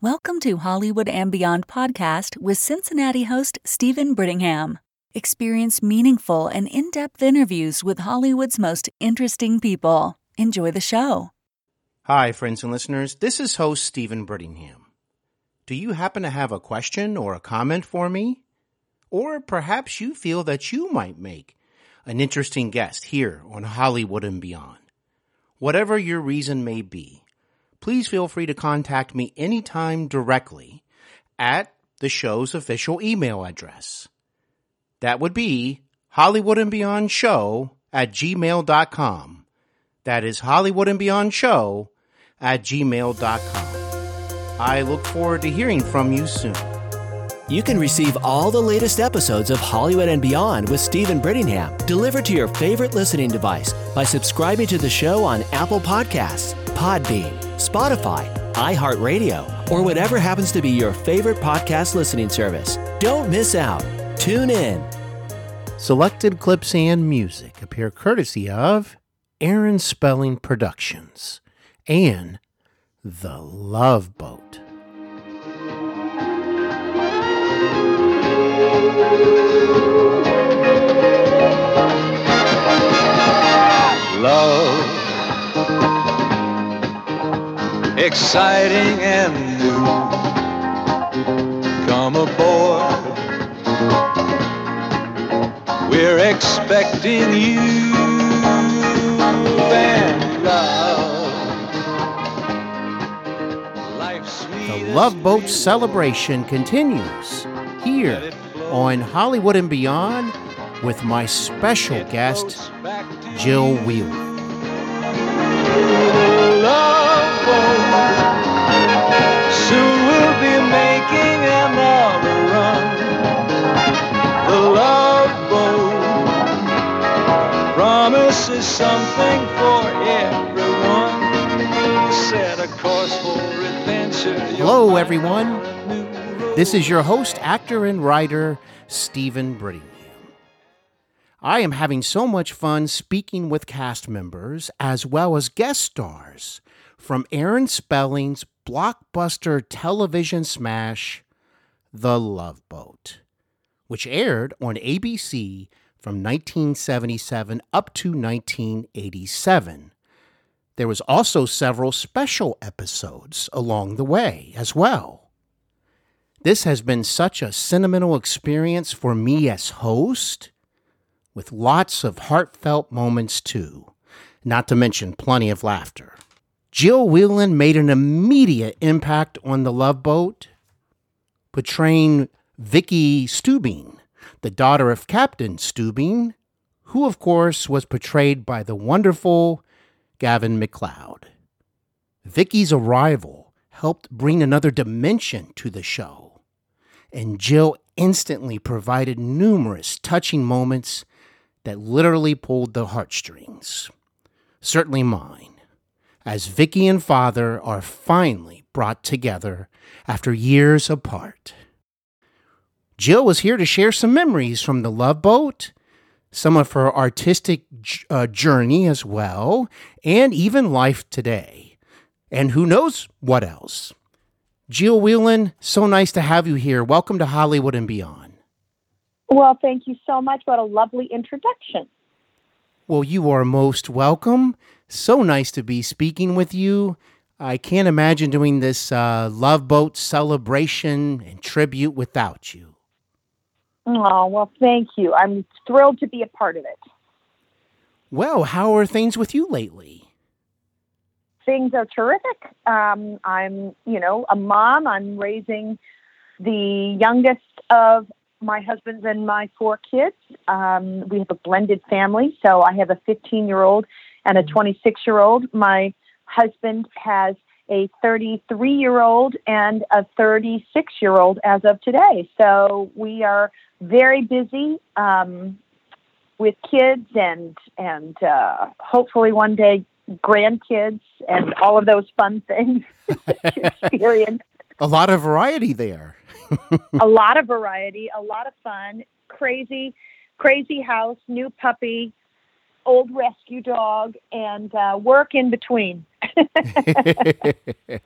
Welcome to Hollywood and Beyond podcast with Cincinnati host Steven Brittingham. Experience meaningful and in depth interviews with Hollywood's most interesting people. Enjoy the show. Hi, friends and listeners. This is host Steven Brittingham. Do you happen to have a question or a comment for me? Or perhaps you feel that you might make an interesting guest here on Hollywood and Beyond. Whatever your reason may be, please feel free to contact me anytime directly at the show's official email address. That would be Hollywood and Beyond Show at gmail.com. That is Hollywood and Beyond Show at gmail.com. I look forward to hearing from you soon. You can receive all the latest episodes of Hollywood and Beyond with Steven Brittingham delivered to your favorite listening device by subscribing to the show on Apple Podcasts, Podbean, Spotify, iHeartRadio, or whatever happens to be your favorite podcast listening service. Don't miss out. Tune in. Selected clips and music appear courtesy of Aaron Spelling Productions and The Love Boat. Love, exciting and new. Come aboard, we're expecting you and love. Life's The Love Boat celebration continues here on Hollywood and Beyond with my special guest, Jill Whelan. Hello, everyone. This is your host, actor, and writer, Steven Brittingham. I am having so much fun speaking with cast members as well as guest stars from Aaron Spelling's blockbuster television smash, The Love Boat, which aired on ABC from 1977 up to 1987. There was also several special episodes along the way as well. This has been such a sentimental experience for me as host, with lots of heartfelt moments too, not to mention plenty of laughter. Jill Whelan made an immediate impact on The Love Boat, portraying Vicky Stubing, the daughter of Captain Stubing, who of course was portrayed by the wonderful Gavin MacLeod. Vicky's arrival helped bring another dimension to the show, and Jill instantly provided numerous touching moments that literally pulled the heartstrings. Certainly mine, as Vicky and father are finally brought together after years apart. Jill was here to share some memories from the Love Boat, some of her artistic uh, journey as well, and even life today. And who knows what else. Jill Whelan, so nice to have you here. Welcome to Hollywood and Beyond. Well, thank you so much. What a lovely introduction. Well, you are most welcome. So nice to be speaking with you. I can't imagine doing this uh, Love Boat celebration and tribute without you. Oh, well, thank you. I'm thrilled to be a part of it. Well, how are things with you lately? Things are terrific. Um, I'm, you know, a mom. I'm raising the youngest of my husband's and my four kids. Um, we have a blended family, so I have a 15 year old and a 26 year old. My husband has a 33 year old and a 36 year old as of today. So we are very busy um, with kids and and uh, hopefully one day grandkids and all of those fun things experience. A lot of variety there. a lot of variety, a lot of fun, crazy, crazy house, new puppy, old rescue dog, and uh, work in between.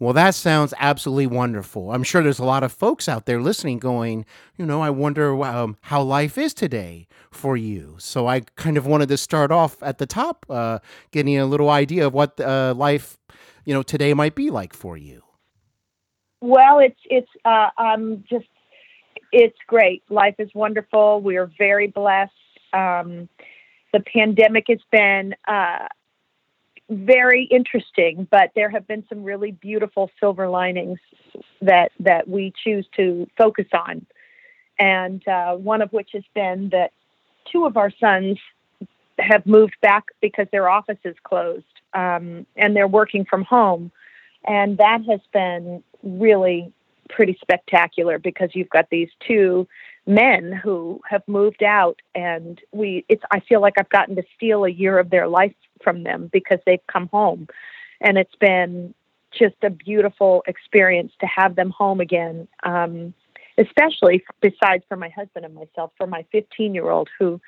Well, that sounds absolutely wonderful. I'm sure there's a lot of folks out there listening going, you know, I wonder um, how life is today for you. So I kind of wanted to start off at the top, uh, getting a little idea of what uh, life, you know, today might be like for you. Well, it's it's uh, um just it's great. Life is wonderful. We are very blessed. Um, the pandemic has been uh, very interesting, but there have been some really beautiful silver linings that that we choose to focus on, and uh, one of which has been that two of our sons have moved back because their office is closed um, and they're working from home, and that has been really pretty spectacular because you've got these two men who have moved out and we it's I feel like I've gotten to steal a year of their life from them because they've come home. And it's been just a beautiful experience to have them home again um, especially besides for my husband and myself for my 15 year old who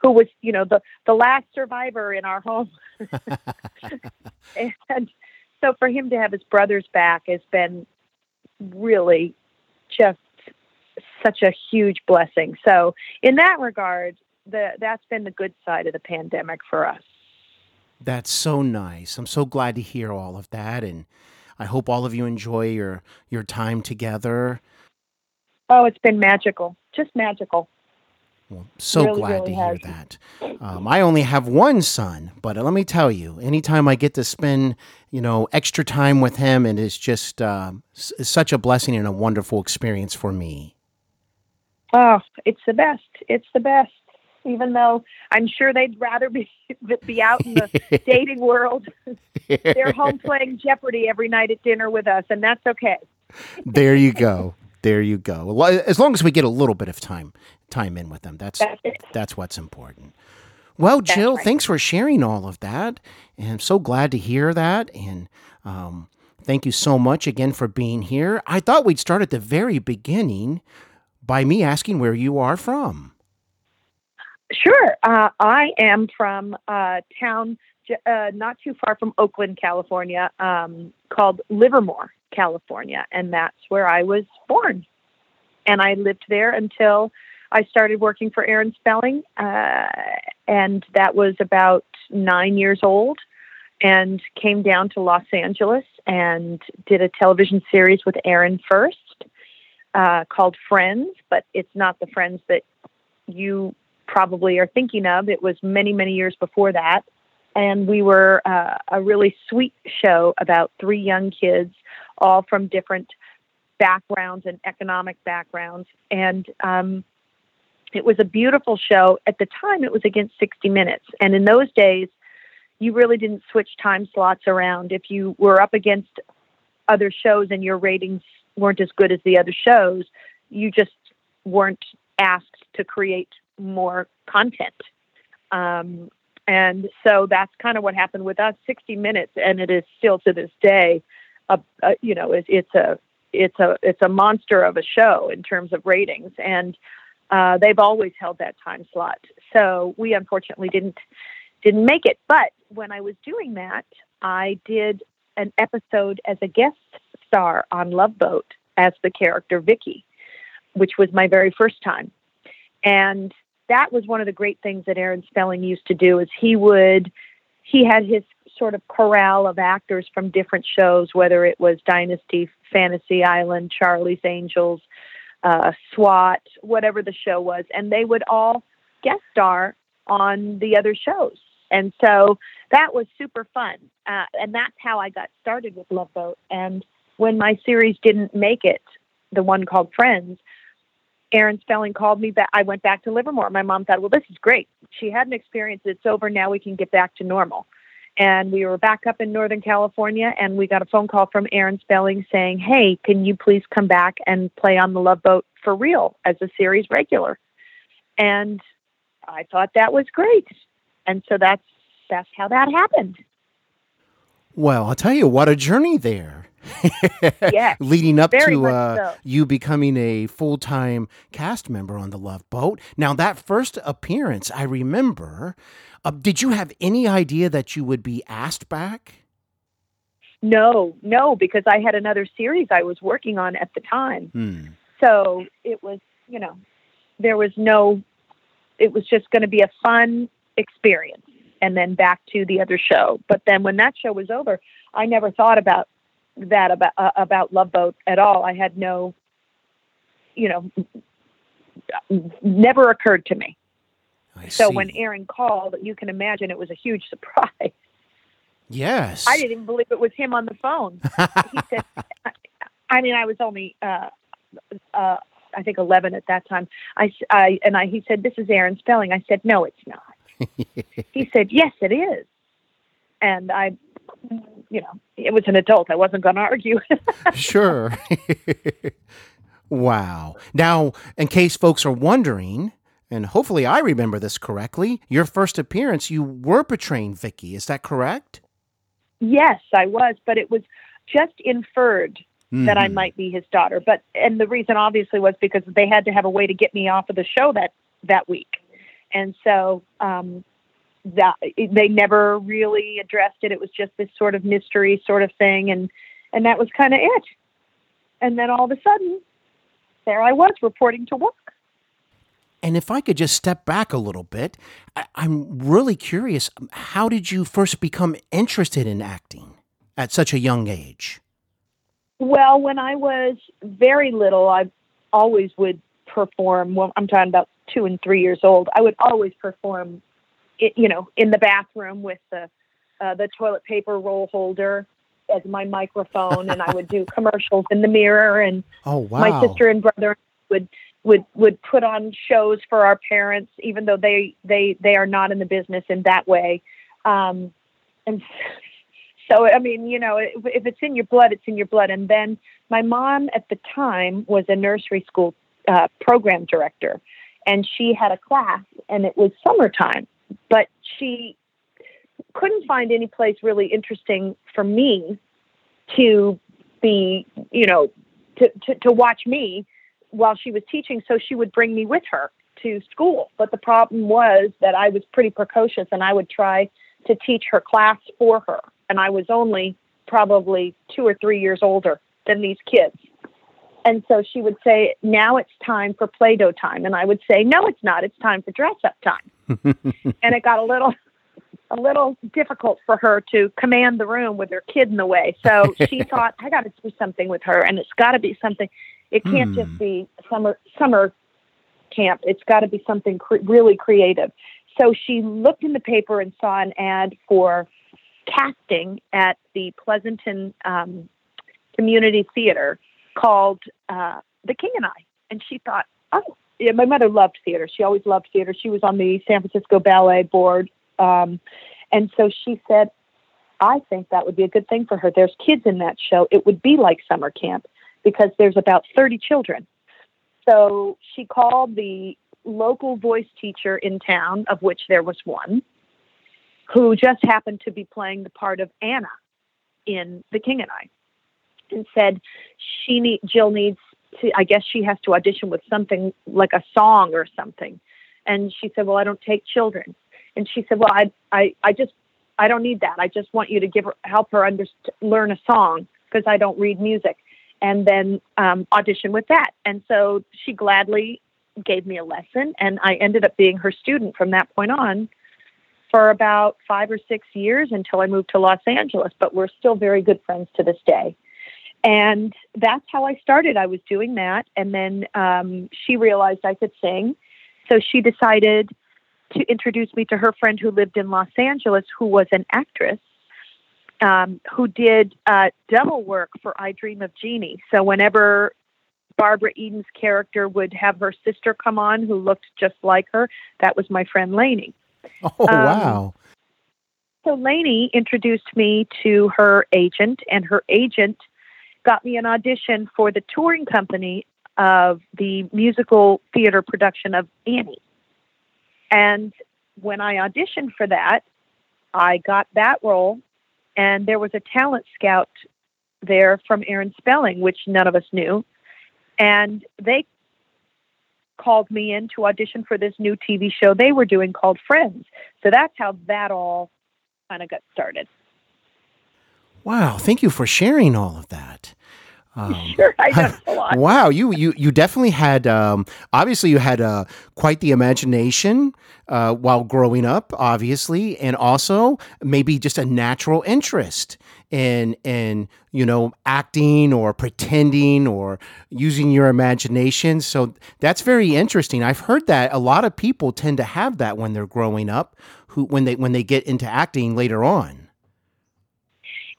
who was you know the the last survivor in our home. And so for him to have his brothers back has been really just such a huge blessing. So in that regard, the that's been the good side of the pandemic for us. That's so nice. I'm so glad to hear all of that and I hope all of you enjoy your your time together. Oh, it's been magical. Just magical. Well, so Really, glad really to hear that. Um, I only have one son, but let me tell you, anytime I get to spend, you know, extra time with him, it is just um, s- such a blessing and a wonderful experience for me. Oh, it's the best. It's the best. Even though I'm sure they'd rather be be out in the dating world, they're home playing Jeopardy every night at dinner with us, and that's okay. there you go. There you go. As long as we get a little bit of time time in with them, that's That's that's what's important. Well, Jill, right. thanks for sharing all of that, and I'm so glad to hear that. And um, thank you so much again for being here. I thought we'd start at the very beginning by me asking where you are from. Sure. Uh, I am from a town uh, not too far from Oakland, California, um, called Livermore, California, and that's where I was born. And I lived there until I started working for Aaron Spelling, uh, and that was about nine years old. And came down to Los Angeles and did a television series with Aaron first, uh, called Friends, but it's not the Friends that you probably are thinking of. It was many, many years before that. And we were uh, a really sweet show about three young kids, all from different backgrounds and economic backgrounds. And um, it was a beautiful show. At the time, it was against 60 Minutes. And in those days, you really didn't switch time slots around. If you were up against other shows and your ratings weren't as good as the other shows, you just weren't asked to create more content. Um, and so that's kind of what happened with us 60 minutes and it is still to this day a, a you know it, it's a it's a it's a monster of a show in terms of ratings. And uh, they've always held that time slot. So we unfortunately didn't didn't make it. But when i was doing that i did an episode as a guest star on love boat as the character vicky which was my very first time and that was one of the great things that Aaron Spelling used to do is he would he had his sort of corral of actors from different shows, whether it was Dynasty, Fantasy Island, Charlie's Angels, uh, SWAT, whatever the show was, and they would all guest star on the other shows. And so that was super fun. Uh, and that's how I got started with Love Boat. And when my series didn't make it, the one called Friends, Aaron Spelling called me back. I went back to Livermore. My mom thought, well, this is great. She had an experience. It's over. Now we can get back to normal. And we were back up in Northern California, and we got a phone call from Aaron Spelling saying, hey, can you please come back and play on the Love Boat for real as a series regular? And I thought that was great. And so that's that's how that happened. Well, I'll tell you what a journey there. Yes, leading up to uh, so. you becoming a full time cast member on the Love Boat. Now, that first appearance, I remember. Uh, did you have any idea that you would be asked back? No, no, because I had another series I was working on at the time. Hmm. So it was, you know, there was no, it was just going to be a fun experience and then back to the other show. But then when that show was over, I never thought about that about uh, about Love Boat at all. I had no, you know, never occurred to me. I So see. when Aaron called, you can imagine it was a huge surprise. yes, I didn't even believe it was him on the phone. he said, I mean, I was only, uh, uh, I think 11 at that time. I, I and I, he said, this is Aaron Spelling. I said, no, it's not. he said, yes, it is. And I, you know, it was an adult. I wasn't going to argue. sure. wow. Now, in case folks are wondering, and hopefully I remember this correctly, your first appearance, you were portraying Vicky. Is that correct? yes, I was, but it was just inferred that I Mhm. might be his daughter. But, and the reason obviously was because they had to have a way to get me off of the show that, that week. And so, um, that they never really addressed it. It was just this sort of mystery sort of thing. And, and that was kind of it. And then all of a sudden, there I was reporting to work. And if I could just step back a little bit, I- I'm really curious. How did you first become interested in acting at such a young age? Well, when I was very little, I always would perform. Well, I'm talking about two and three years old. I would always perform, i- you know, in the bathroom with the uh, the toilet paper roll holder as my microphone, and I would do commercials in the mirror. And Oh, wow. my sister and brother would would would put on shows for our parents, even though they they they are not in the business in that way. Um, and so, I mean, you know, if, if it's in your blood, it's in your blood. And then my mom at the time was a nursery school uh, program director, and she had a class, and it was summertime, but she couldn't find any place really interesting for me to be, you know, to, to, to watch me while she was teaching. So she would bring me with her to school. But the problem was that I was pretty precocious and I would try to teach her class for her. And I was only probably two or three years older than these kids. And so she would say, Now it's time for Play Doh time. And I would say, No, it's not. It's time for dress up time. and it got a little a little difficult for her to command the room with her kid in the way. So she thought, I got to do something with her, and it's got to be something. It can't Hmm. just be summer summer camp. It's got to be something cre- really creative. So she looked in the paper and saw an ad for casting at the Pleasanton um, Community Theater called uh, The King and I, and she thought, oh. Yeah, my mother loved theater. She always loved theater. She was on the San Francisco Ballet Board. Um, and so she said, I think that would be a good thing for her. There's kids in that show. It would be like summer camp because there's about 30 children. So she called the local voice teacher in town, of which there was one, who just happened to be playing the part of Anna in The King and I, and said, "She need Jill needs to. I guess she has to audition with something like a song or something." And she said, "Well, I don't take children." And she said, "Well, I, I, I just, I don't need that. I just want you to give her, help her underst- learn a song because I don't read music, and then um, audition with that." And so she gladly gave me a lesson, and I ended up being her student from that point on for about five or six years until I moved to Los Angeles. But we're still very good friends to this day. And that's how I started. I was doing that, and then um, she realized I could sing, so she decided to introduce me to her friend who lived in Los Angeles, who was an actress, um, who did uh, double work for I Dream of Jeannie. So whenever Barbara Eden's character would have her sister come on, who looked just like her, that was my friend Lainey. Oh, Um, wow. So Lainey introduced me to her agent, and her agent got me an audition for the touring company of the musical theater production of Annie. And when I auditioned for that, I got that role, and there was a talent scout there from Aaron Spelling, which none of us knew. And they called me in to audition for this new TV show they were doing called Friends. So that's how that all kind of got started. Wow, thank you for sharing all of that. Um, sure, I a lot. Wow, you you you definitely had um, obviously you had uh, quite the imagination uh, while growing up, obviously, and also maybe just a natural interest in in you know acting or pretending or using your imagination. So that's very interesting. I've heard that a lot of people tend to have that when they're growing up, who when they when they get into acting later on.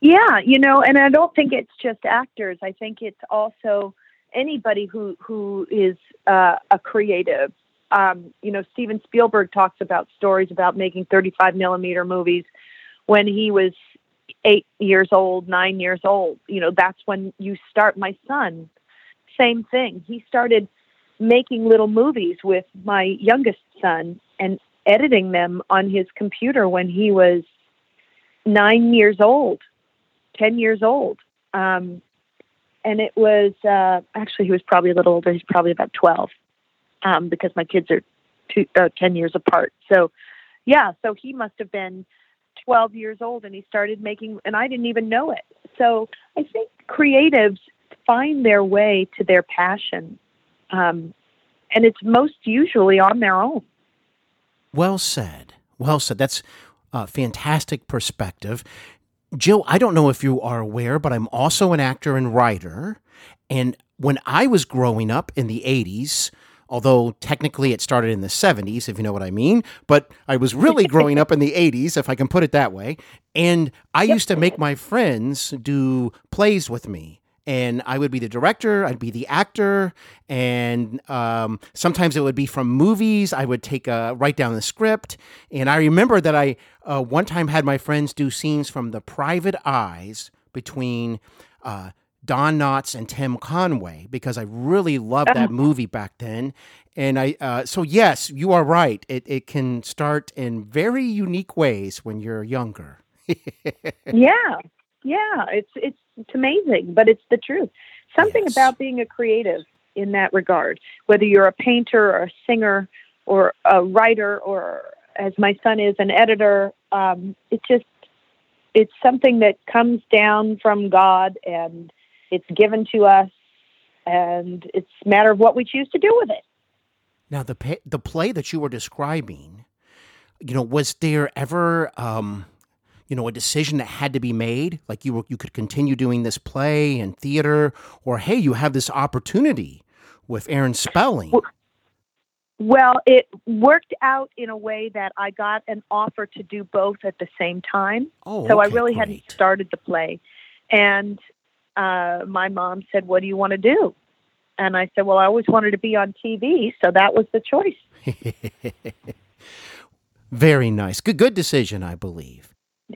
Yeah, you know, and I don't think it's just actors. I think it's also anybody who who is uh, a creative. Um, you know, Steven Spielberg talks about stories about making 35 millimeter movies when he was eight years old, nine years old. You know, that's when you start. My son, same thing. He started making little movies with my youngest son and editing them on his computer when he was nine years old 10 years old. Um, and it was uh, actually, he was probably a little older. He's probably about 12 um, because my kids are two, uh, 10 years apart. So, yeah, so he must have been 12 years old and he started making, and I didn't even know it. So I think creatives find their way to their passion. Um, and it's most usually on their own. Well said. Well said. That's a fantastic perspective. Jill, I don't know if you are aware, but I'm also an actor and writer. And when I was growing up in the 80s, although technically it started in the 70s, if you know what I mean, but I was really growing up in the 80s, if I can put it that way. And I yep. used to make my friends do plays with me and I would be the director, I'd be the actor, and um, sometimes it would be from movies. I would take a write down the script, and I remember that I uh, one time had my friends do scenes from The Private Eyes between. Uh, Don Knotts and Tim Conway because I really loved that movie back then. And I, uh, so yes, you are right. It, it can start in very unique ways when you're younger. yeah, yeah, it's it's it's amazing, but it's the truth. Something yes. about being a creative in that regard, whether you're a painter or a singer or a writer or as my son is an editor, um, it just it's something that comes down from God and it's given to us and it's a matter of what we choose to do with it. Now the the play that you were describing, you know, was there ever um, you know a decision that had to be made like you were, you could continue doing this play and theater or hey you have this opportunity with Aaron Spelling. Well it worked out in a way that I got an offer to do both at the same time. Oh, so okay, I really great. hadn't started the play. And uh, my mom said what do you want to do? And I said well I always wanted to be on TV so that was the choice. Very nice. Good good decision, I believe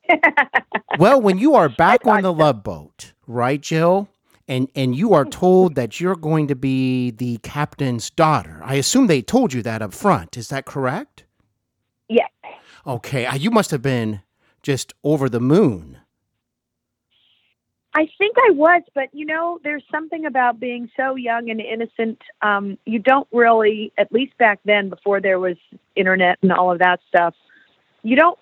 well, when you are back on the love boat, right, Jill? And and you are told that you're going to be the captain's daughter. I assume they told you that up front. Is that correct? Yes. Okay. Uh, you must have been just over the moon. I think I was, but you know, there's something about being so young and innocent. Um, you don't really, at least back then, before there was internet and all of that stuff, you don't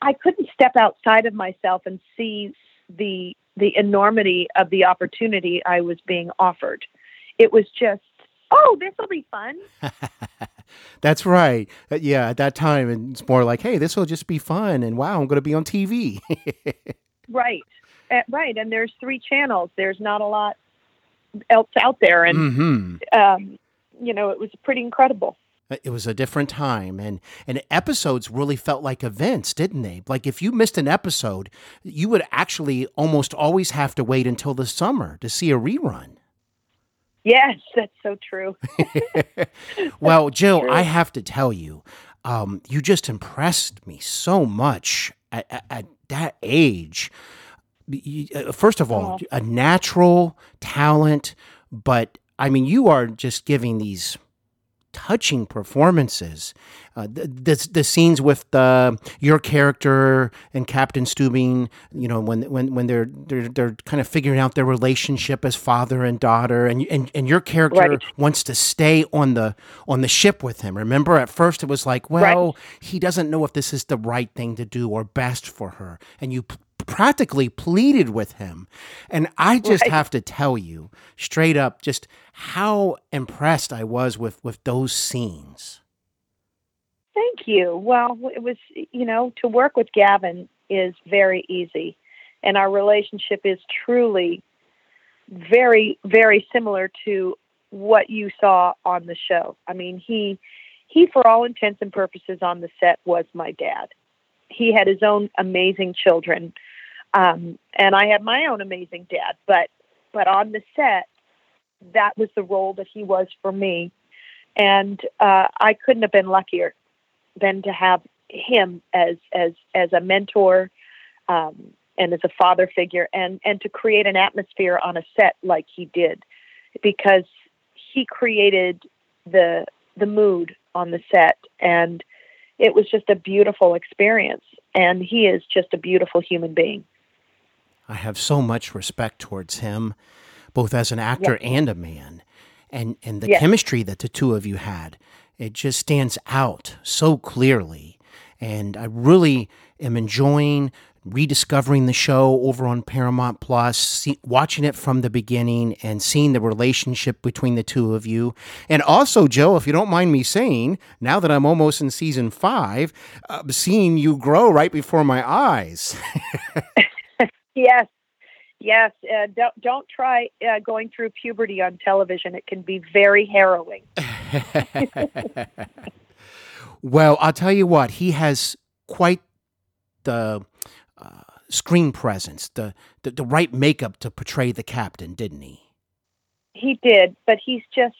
I couldn't step outside of myself and see the the enormity of the opportunity I was being offered. It was just, oh, this will be fun. That's right. Yeah, at that time, it's more like, hey, this will just be fun, and wow, I'm going to be on TV. right, uh, right. And there's three channels. There's not a lot else out there, and mm-hmm. um, you know, it was pretty incredible. Uh, it was a different time and and episodes really felt like events didn't they? Like if you missed an episode you would actually almost always have to wait until the summer to see a rerun. Yes that's so true. Well jill true. i have to tell you um, you just impressed me so much at, at, at that age. Uh, first of all a natural talent but i mean you are just giving these touching performances. Uh, the, the, the scenes with the your character and Captain Stubing, you know, when when when they're they're they're kind of figuring out their relationship as father and daughter, and and and your character right. wants to stay on the on the ship with him. Remember, at first it was like, well, right. he doesn't know if this is the right thing to do or best for her, and you practically pleaded with him. And I just Right. have to tell you straight up just how impressed I was with with those scenes. Thank you. Well, it was, you know, to work with Gavin is very easy. And our relationship is truly very, very similar to what you saw on the show. I mean, he, he, for all intents and purposes on the set, was my dad. He had his own amazing children. Um, and I had my own amazing dad, but, but on the set, that was the role that he was for me. And uh, I couldn't have been luckier than to have him as as as a mentor um, and as a father figure, and and to create an atmosphere on a set like he did, because he created the the mood on the set, and it was just a beautiful experience. And he is just a beautiful human being. I have so much respect towards him, both as an actor and a man. And and the Yes. chemistry that the two of you had, it just stands out so clearly. And I really am enjoying rediscovering the show over on Paramount Plus, see, watching it from the beginning and seeing the relationship between the two of you. And also, Joe, if you don't mind me saying, now that I'm almost in season five, uh, seeing you grow right before my eyes. Yes, yes. Uh, don't don't try uh, going through puberty on television. It can be very harrowing. Well, I'll tell you what, he has quite the uh, screen presence, the, the the right makeup to portray the captain, didn't he? He did, but he's just,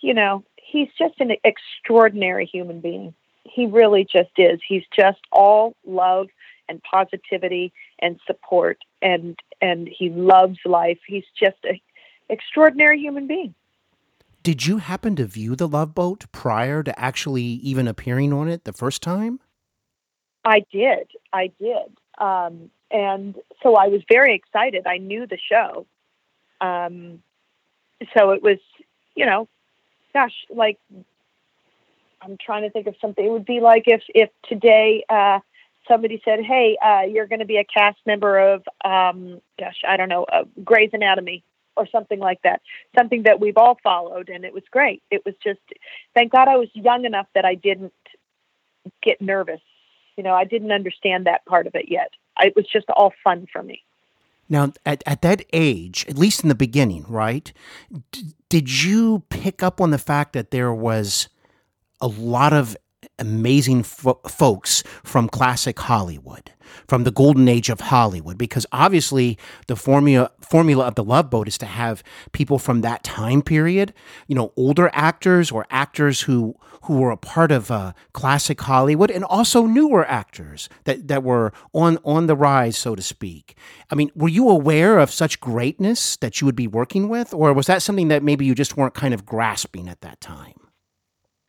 you know, he's just an extraordinary human being. He really just is. He's just all love and positivity and support, and and he loves life. He's just an extraordinary human being. Did you happen to view the Love Boat prior to actually even appearing on it the first time? I did. I did. Um, and so I was very excited. I knew the show. Um, so it was, you know, gosh, like, I'm trying to think of something. It would be like if, if today uh, somebody said, hey, uh, you're going to be a cast member of, um, gosh, I don't know, uh, Grey's Anatomy or something like that. Something that we've all followed. And it was great. It was just, thank God I was young enough that I didn't get nervous. You know, I didn't understand that part of it yet. It was just all fun for me. Now, at, at that age, at least in the beginning, right? D- did you pick up on the fact that there was a lot of amazing fo- folks from classic Hollywood, from the golden age of Hollywood? Because obviously, the formula formula of the Love Boat is to have people from that time period, you know, older actors or actors who who were a part of uh, classic Hollywood, and also newer actors that that were on on the rise, so to speak. I mean, were you aware of such greatness that you would be working with, or was that something that maybe you just weren't kind of grasping at that time?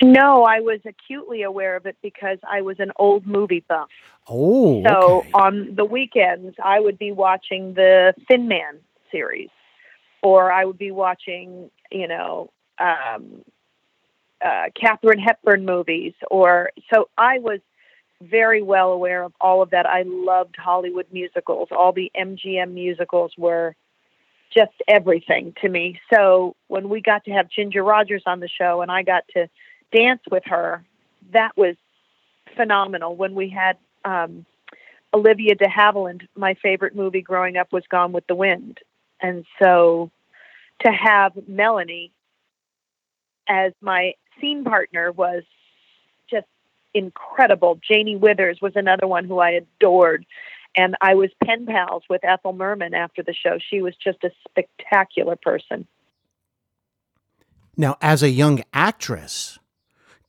No, I was acutely aware of it because I was an old movie buff. Oh, So okay. on the weekends, I would be watching the Thin Man series, or I would be watching, you know, um, uh, Katharine Hepburn movies, or so I was very well aware of all of that. I loved Hollywood musicals. All the MGM musicals were just everything to me. So when we got to have Ginger Rogers on the show and I got to dance with her, that was phenomenal. When we had um, Olivia de Havilland, my favorite movie growing up was Gone with the Wind. And so to have Melanie as my scene partner was just incredible. Janie Withers was another one who I adored. And I was pen pals with Ethel Merman after the show. She was just a spectacular person. Now, as a young actress,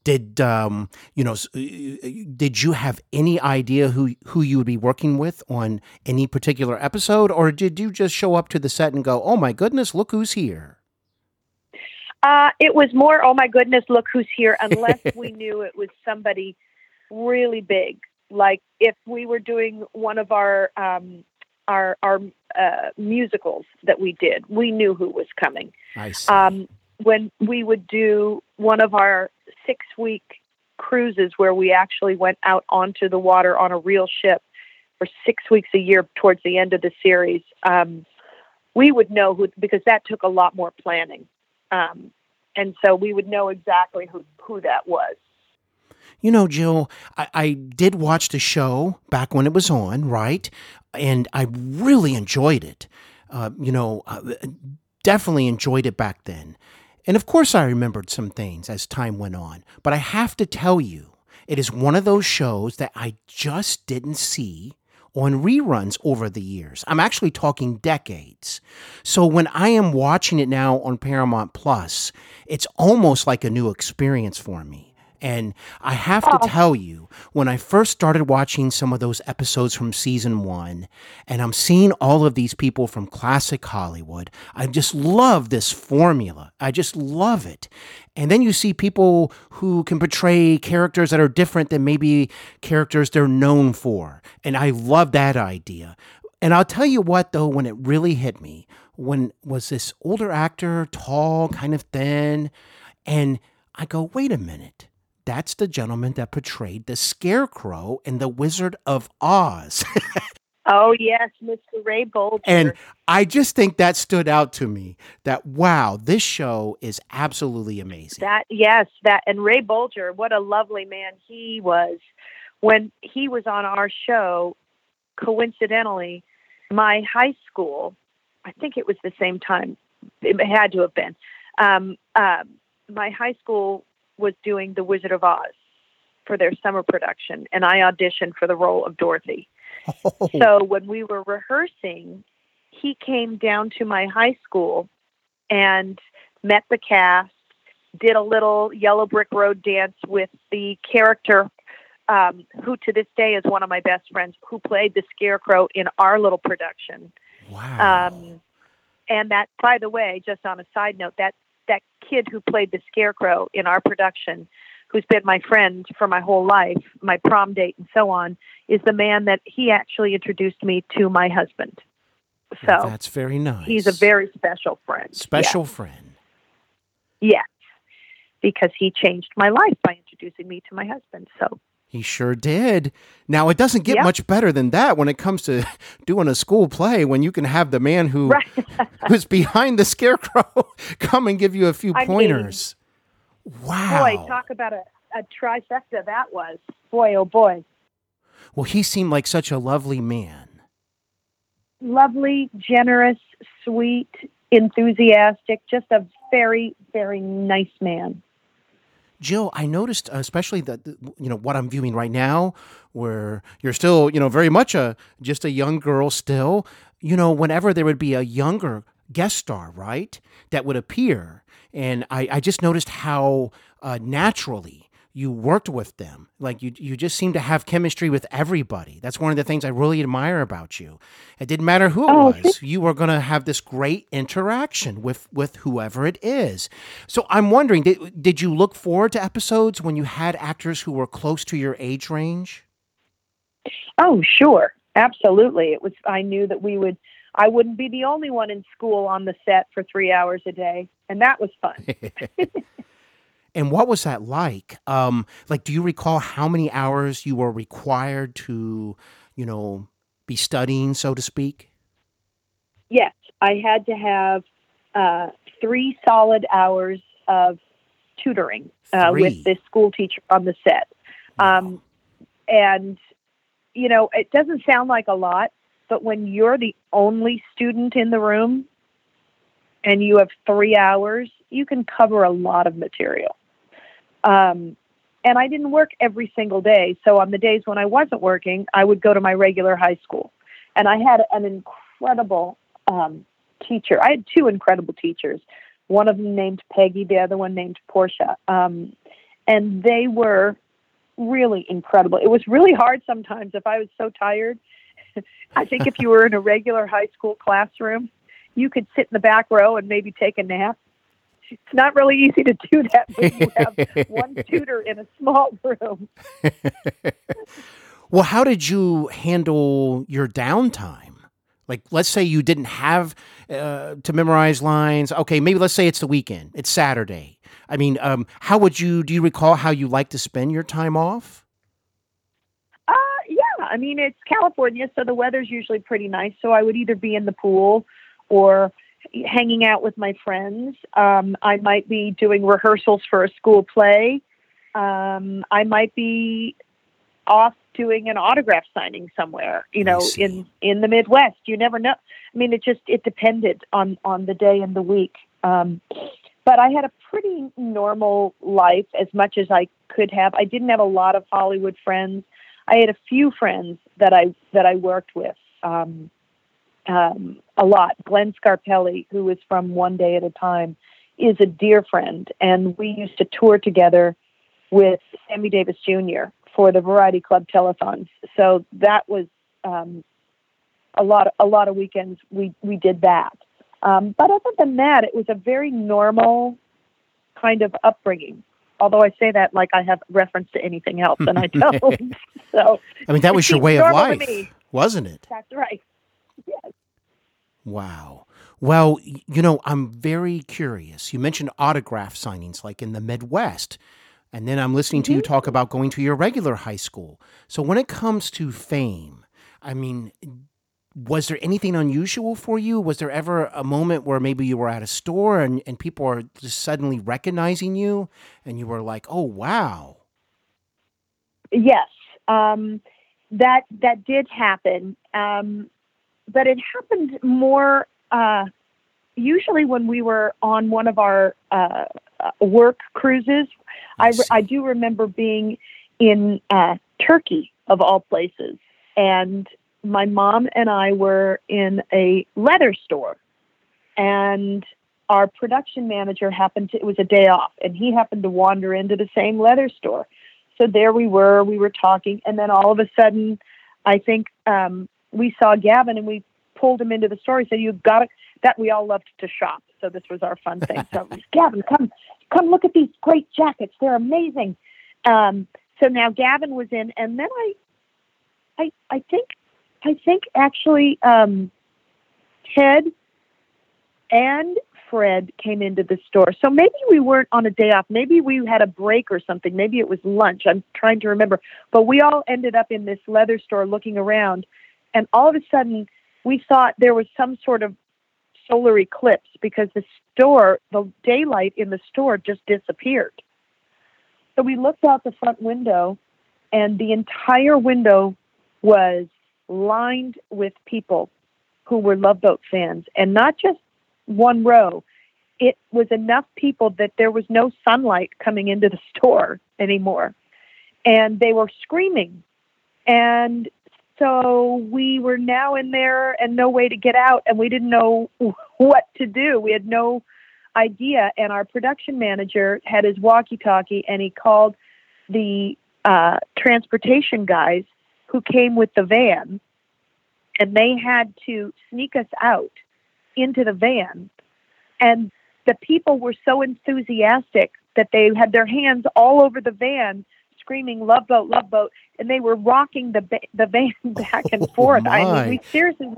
did um, you know? uh, Did you have any idea who who you would be working with on any particular episode, or did you just show up to the set and go, "Oh my goodness, look who's here"? Uh, it was more, oh my goodness, look who's here, unless we knew it was somebody really big. Like if we were doing one of our um, our our uh, musicals that we did, we knew who was coming. I see. Um, when we would do one of our six week cruises where we actually went out onto the water on a real ship, for six weeks a year towards the end of the series, um, we would know who because that took a lot more planning, um, and so we would know exactly who who that was. You know, Jill, I, I did watch the show back when it was on, right? And I really enjoyed it. Uh, you know, uh, definitely enjoyed it back then. And of course, I remembered some things as time went on. But I have to tell you, it is one of those shows that I just didn't see on reruns over the years. I'm actually talking decades. So when I am watching it now on Paramount Plus, it's almost like a new experience for me. And I have to oh. tell you, when I first started watching some of those episodes from season one, and I'm seeing all of these people from classic Hollywood, I just love this formula. I just love it. And then you see people who can portray characters that are different than maybe characters they're known for. And I love that idea. And I'll tell you what, though, when it really hit me, when was this older actor, tall, kind of thin, and I go, wait a minute that's the gentleman that portrayed the Scarecrow in The Wizard of Oz. oh, yes, Mr. Ray Bolger. And I just think that stood out to me that, wow, this show is absolutely amazing. That, yes, that, and Ray Bolger, what a lovely man he was. When he was on our show, coincidentally, my high school, I think it was the same time, it had to have been. Um, uh, my high school was doing The Wizard of Oz for their summer production, and I auditioned for the role of Dorothy. Oh. So when we were rehearsing, he came down to my high school and met the cast, did a little Yellow Brick Road dance with the character um, who to this day is one of my best friends, who played the Scarecrow in our little production. Wow. Um, and that, by the way, just on a side note, that that kid who played the Scarecrow in our production, who's been my friend for my whole life, my prom date, and so on, is the man that he actually introduced me to my husband. So that's very nice. He's a very special friend. Special friend. Yes, because he changed my life by introducing me to my husband. So he sure did. Now it doesn't get yep. much better than that when it comes to doing a school play when you can have the man who right. who's behind the scarecrow come and give you a few I pointers. Mean, wow. Boy, talk about a, a trifecta that was. Boy, oh boy. Well, he seemed like such a lovely man. Lovely, generous, sweet, enthusiastic, just a very, very nice man. Jill, I noticed, especially that you know what I'm viewing right now, where you're still, you know, very much a just a young girl still. You know, whenever there would be a younger guest star, right, that would appear, and I, I just noticed how uh, naturally you worked with them. Like you, you just seem to have chemistry with everybody. That's one of the things I really admire about you. It didn't matter who it oh, was. You were going to have this great interaction with with whoever it is. So I'm wondering, did, did you look forward to episodes when you had actors who were close to your age range? Oh, sure, absolutely. It was. I knew that we would. I wouldn't be the only one in school on the set for three hours a day, and that was fun. And what was that like? Um, like, do you recall how many hours you were required to, you know, be studying, so to speak? Yes, I had to have uh, three solid hours of tutoring uh, with this school teacher on the set. Wow. Um, and, you know, it doesn't sound like a lot, but when you're the only student in the room and you have three hours, you can cover a lot of material. Um, and I didn't work every single day. So on the days when I wasn't working, I would go to my regular high school. And I had an incredible um, teacher. I had two incredible teachers. One of them named Peggy, the other one named Portia. Um, and they were really incredible. It was really hard sometimes if I was so tired. I think if you were in a regular high school classroom, you could sit in the back row and maybe take a nap it's not really easy to do that when you have one tutor in a small room. well, how did you handle your downtime? Like, let's say you didn't have uh, to memorize lines. Okay, maybe let's say it's the weekend. It's Saturday. I mean, um, how would you? Do you recall how you like to spend your time off? Uh, yeah. I mean, it's California, so the weather's usually pretty nice. So I would either be in the pool or hanging out with my friends. Um, I might be doing rehearsals for a school play. Um, I might be off doing an autograph signing somewhere, you know, in in the Midwest. You never know. I mean, it just it depended on on the day and the week. Um, but I had a pretty normal life as much as I could have. I didn't have a lot of Hollywood friends. I had a few friends that I that I worked with um, um, a lot. Glenn Scarpelli, who is from One Day at a Time, is a dear friend, and we used to tour together with Sammy Davis Jr. for the Variety Club telethons. So that was um, a lot. A lot of weekends we we did that. Um, but other than that, it was a very normal kind of upbringing. Although I say that like I have reference to anything else, and I don't. so I mean, that was your way of life, wasn't it? That's right. Yes. Wow. Well, you know, I'm very curious. You mentioned autograph signings like in the Midwest. And then I'm listening to you talk about going to your regular high school. So when it comes to fame, I mean, was there anything unusual for you? Was there ever a moment where maybe you were at a store and, and people are just suddenly recognizing you and you were like, oh, wow. Yes, um, that that did happen, um, but it happened more uh, usually when we were on one of our uh, uh, work cruises. I, re- I do remember being in uh, Turkey of all places, and my mom and I were in a leather store, and our production manager happened to it was a day off, and he happened to wander into the same leather store. So there we were, we were talking, and then all of a sudden, I think um, we saw Gavin and we pulled him into the store. He said, "You've got to." That we all loved to shop, so this was our fun thing. So Gavin, come, come look at these great jackets. They're amazing. Um, so now Gavin was in, and then I, I, I think, I think actually, um, Ted and Fred came into the store. So maybe we weren't on a day off. Maybe we had a break or something. Maybe it was lunch. I'm trying to remember. But we all ended up in this leather store looking around. And all of a sudden, we thought there was some sort of solar eclipse because the store, the daylight in the store just disappeared. So we looked out the front window, and the entire window was lined with people who were Love Boat fans, and not just one row. It was enough people that there was no sunlight coming into the store anymore. And they were screaming. And so we were now in there and no way to get out, and we didn't know what to do. We had no idea. And our production manager had his walkie talkie and he called the uh, transportation guys who came with the van, and they had to sneak us out into the van. And the people were so enthusiastic that they had their hands all over the van screaming love boat love boat and they were rocking the ba- the van back and oh forth. I mean we seriously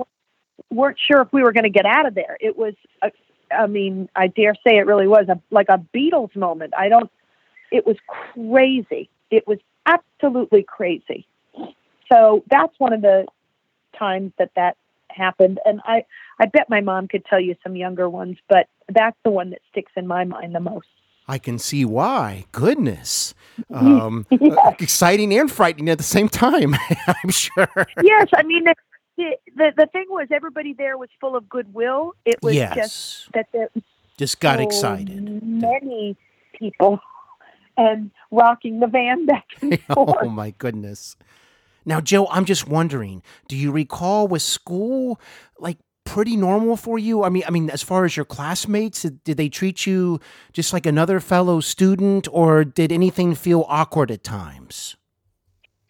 weren't sure if we were going to get out of there. It was a, i mean i dare say it really was a like a beatles moment. I don't it was crazy. It was absolutely crazy. So that's one of the times that that happened. And i i bet my mom could tell you some younger ones but that's the one that sticks in my mind the most I can see why. Goodness. Um, uh, exciting and frightening at the same time, I'm sure. yes i mean the, the the the thing was everybody there was full of goodwill it was yes. just that there Just got so excited. many people and rocking the van back and forth Oh my goodness. Now, Joe, I'm just wondering, do you recall was school like pretty normal for you? I mean, I mean, as far as your classmates, did they treat you just like another fellow student, or did anything feel awkward at times?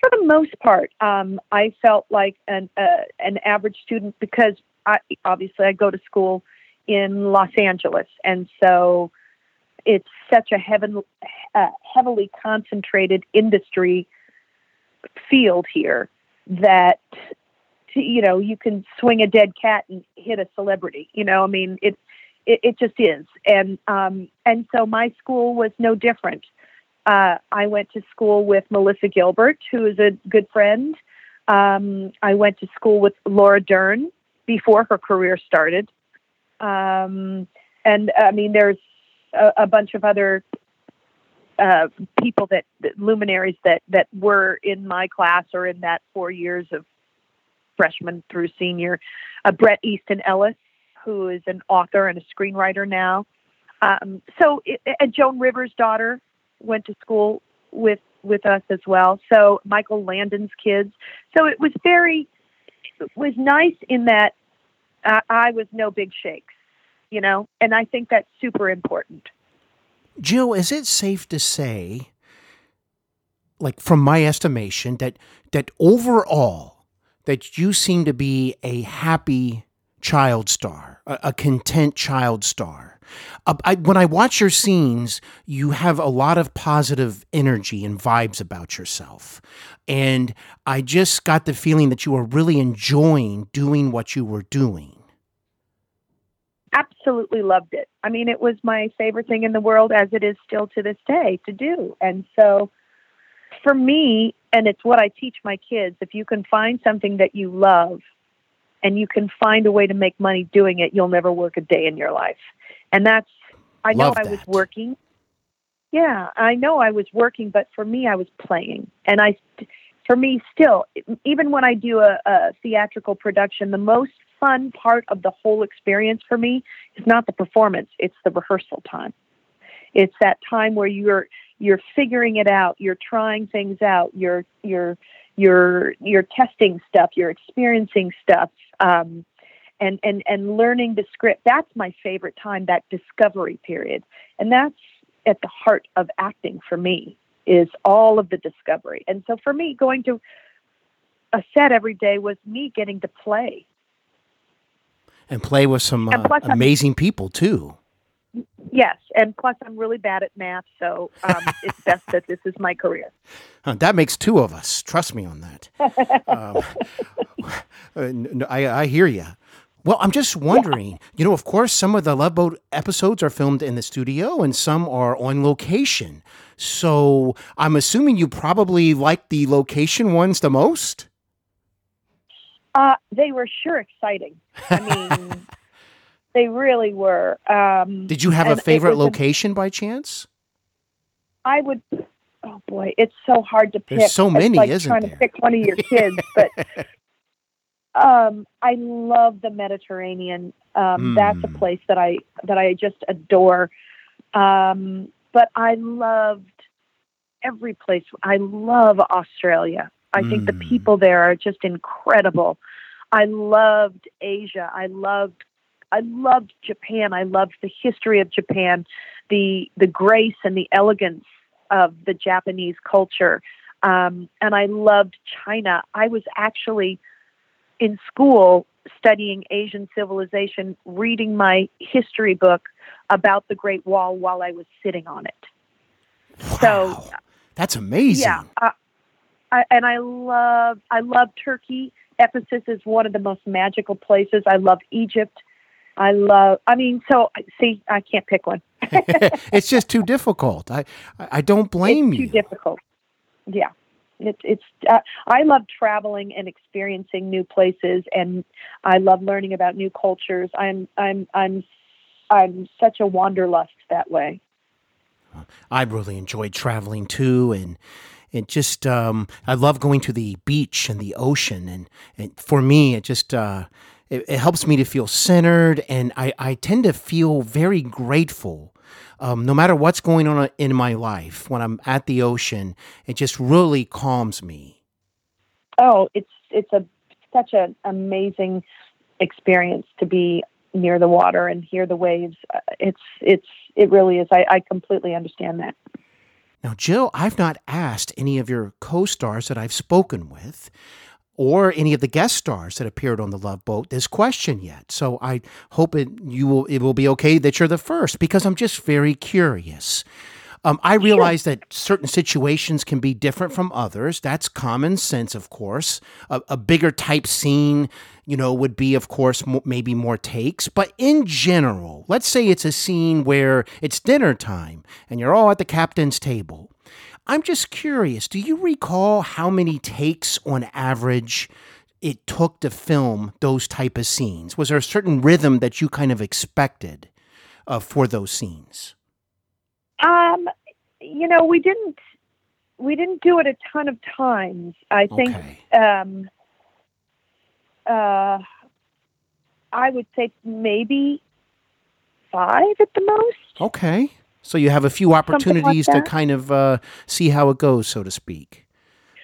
for the most part, um, I felt like an uh, an average student because I obviously I go to school in Los Angeles, and so it's such a heaven, uh, heavily concentrated industry field here that to, you know you can swing a dead cat and hit a celebrity. You know, I mean it it, it just is, and um, and so my school was no different. Uh, I went to school with Melissa Gilbert, who is a good friend. Um, I went to school with Laura Dern before her career started. Um, and I mean, there's a, a bunch of other uh, people that, that luminaries that that were in my class or in that four years of freshman through senior. Uh, Bret Easton Ellis, who is an author and a screenwriter now. Um, so, it, and Joan Rivers' daughter went to school with with us as well. So Michael Landon's kids. So it was very, it was nice in that I was no big shakes, you know, and I think that's super important. Jill, is it safe to say, like from my estimation, that that overall that you seem to be a happy child star, a, a content child star? Uh, I, when I watch your scenes, you have a lot of positive energy and vibes about yourself. And I just got the feeling that you were really enjoying doing what you were doing. Absolutely loved it. I mean, it was my favorite thing in the world, as it is still to this day to do. And so for me, and it's what I teach my kids if you can find something that you love and you can find a way to make money doing it, you'll never work a day in your life. And that's, I know Love I was working. Yeah, I know I was working, but for me, I was playing. And I, for me, still, even when I do a, a theatrical production, the most fun part of the whole experience for me is not the performance, it's the rehearsal time. It's that time where you're you're figuring it out, you're trying things out, you're you're you're you're testing stuff, you're experiencing stuff, um, and and and learning the script. That's my favorite time, that discovery period, and that's at the heart of acting for me is all of the discovery. And so for me, going to a set every day was me getting to play. And play with some uh, amazing people, too. Yes, and plus I'm really bad at math, so um, it's best that this is my career. Huh, that makes two of us. Trust me on that. um, uh, I, I hear you. Well, I'm just wondering, you know, of course, some of the Love Boat episodes are filmed in the studio and some are on location. So I'm assuming you probably like the location ones the most? Uh, they were sure exciting. I mean, they really were. Um, Did you have a favorite location by chance? I would. Oh boy, it's so hard to pick. There's so It's many, like isn't trying there? to pick one of your kids, but um, I love the Mediterranean. Um, That's a Mm. place that I that I just adore. Um, but I loved every place. I love Australia. I think the Mm. people there are just incredible. I loved Asia. I loved I loved Japan. I loved the history of Japan, the the grace and the elegance of the Japanese culture. Um, and I loved China. I was actually in school studying Asian civilization, reading my history book about the Great Wall while I was sitting on it. So, Wow. That's amazing. Yeah, I, I, and I love I love Turkey. Ephesus is one of the most magical places. I love Egypt. I love. I mean, so see, I can't pick one. it's just too difficult. I I don't blame you. too difficult. Yeah, it's it's. Uh, I love traveling and experiencing new places, and I love learning about new cultures. I'm I'm I'm I'm such a wanderlust that way. I really enjoyed traveling too, and it just um, I love going to the beach and the ocean, and, and for me, it just uh, it, it helps me to feel centered, and I, I tend to feel very grateful. Um, no matter what's going on in my life, when I'm at the ocean, it just really calms me. Oh, it's it's a such an amazing experience to be near the water and hear the waves. Uh, It's it's it really is. I, I completely understand that. Now, Jill, I've not asked any of your co stars that I've spoken with or any of the guest stars that appeared on the Love Boat this question yet. So I hope it you will it will be okay that you're the first because I'm just very curious. Um, I realize that certain situations can be different from others. That's common sense, of course. A, a bigger type scene, you know, would be, of course, mo- maybe more takes. But in general, let's say it's a scene where it's dinner time and you're all at the captain's table. I'm just curious. Do you recall how many takes on average it took to film those type of scenes? Was there a certain rhythm that you kind of expected uh, for those scenes? Um, you know, we didn't we didn't do it a ton of times. I think Okay. um, uh, I would say maybe five at the most. Okay. So you have a few opportunities to kind of uh, see how it goes, so to speak.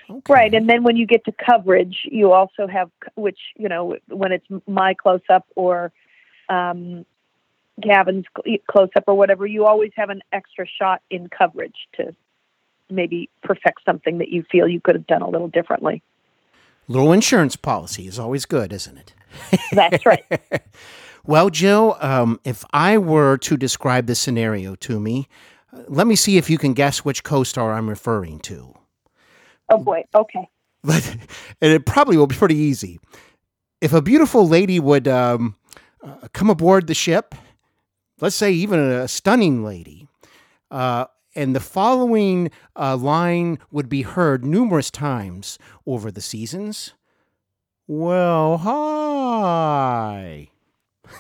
Okay. Right, and then when you get to coverage, you also have which you know when it's my close up or um, Gavin's close up or whatever, you always have an extra shot in coverage to maybe perfect something that you feel you could have done a little differently. Little insurance policy is always good, isn't it? That's right. Well, Jill, um, if I were to describe the scenario to me, uh, let me see if you can guess which co-star I'm referring to. oh boy. Okay. But and it probably will be pretty easy. If a beautiful lady would um, uh, come aboard the ship, let's say even a stunning lady, uh, and the following uh, line would be heard numerous times over the seasons. Well, hi.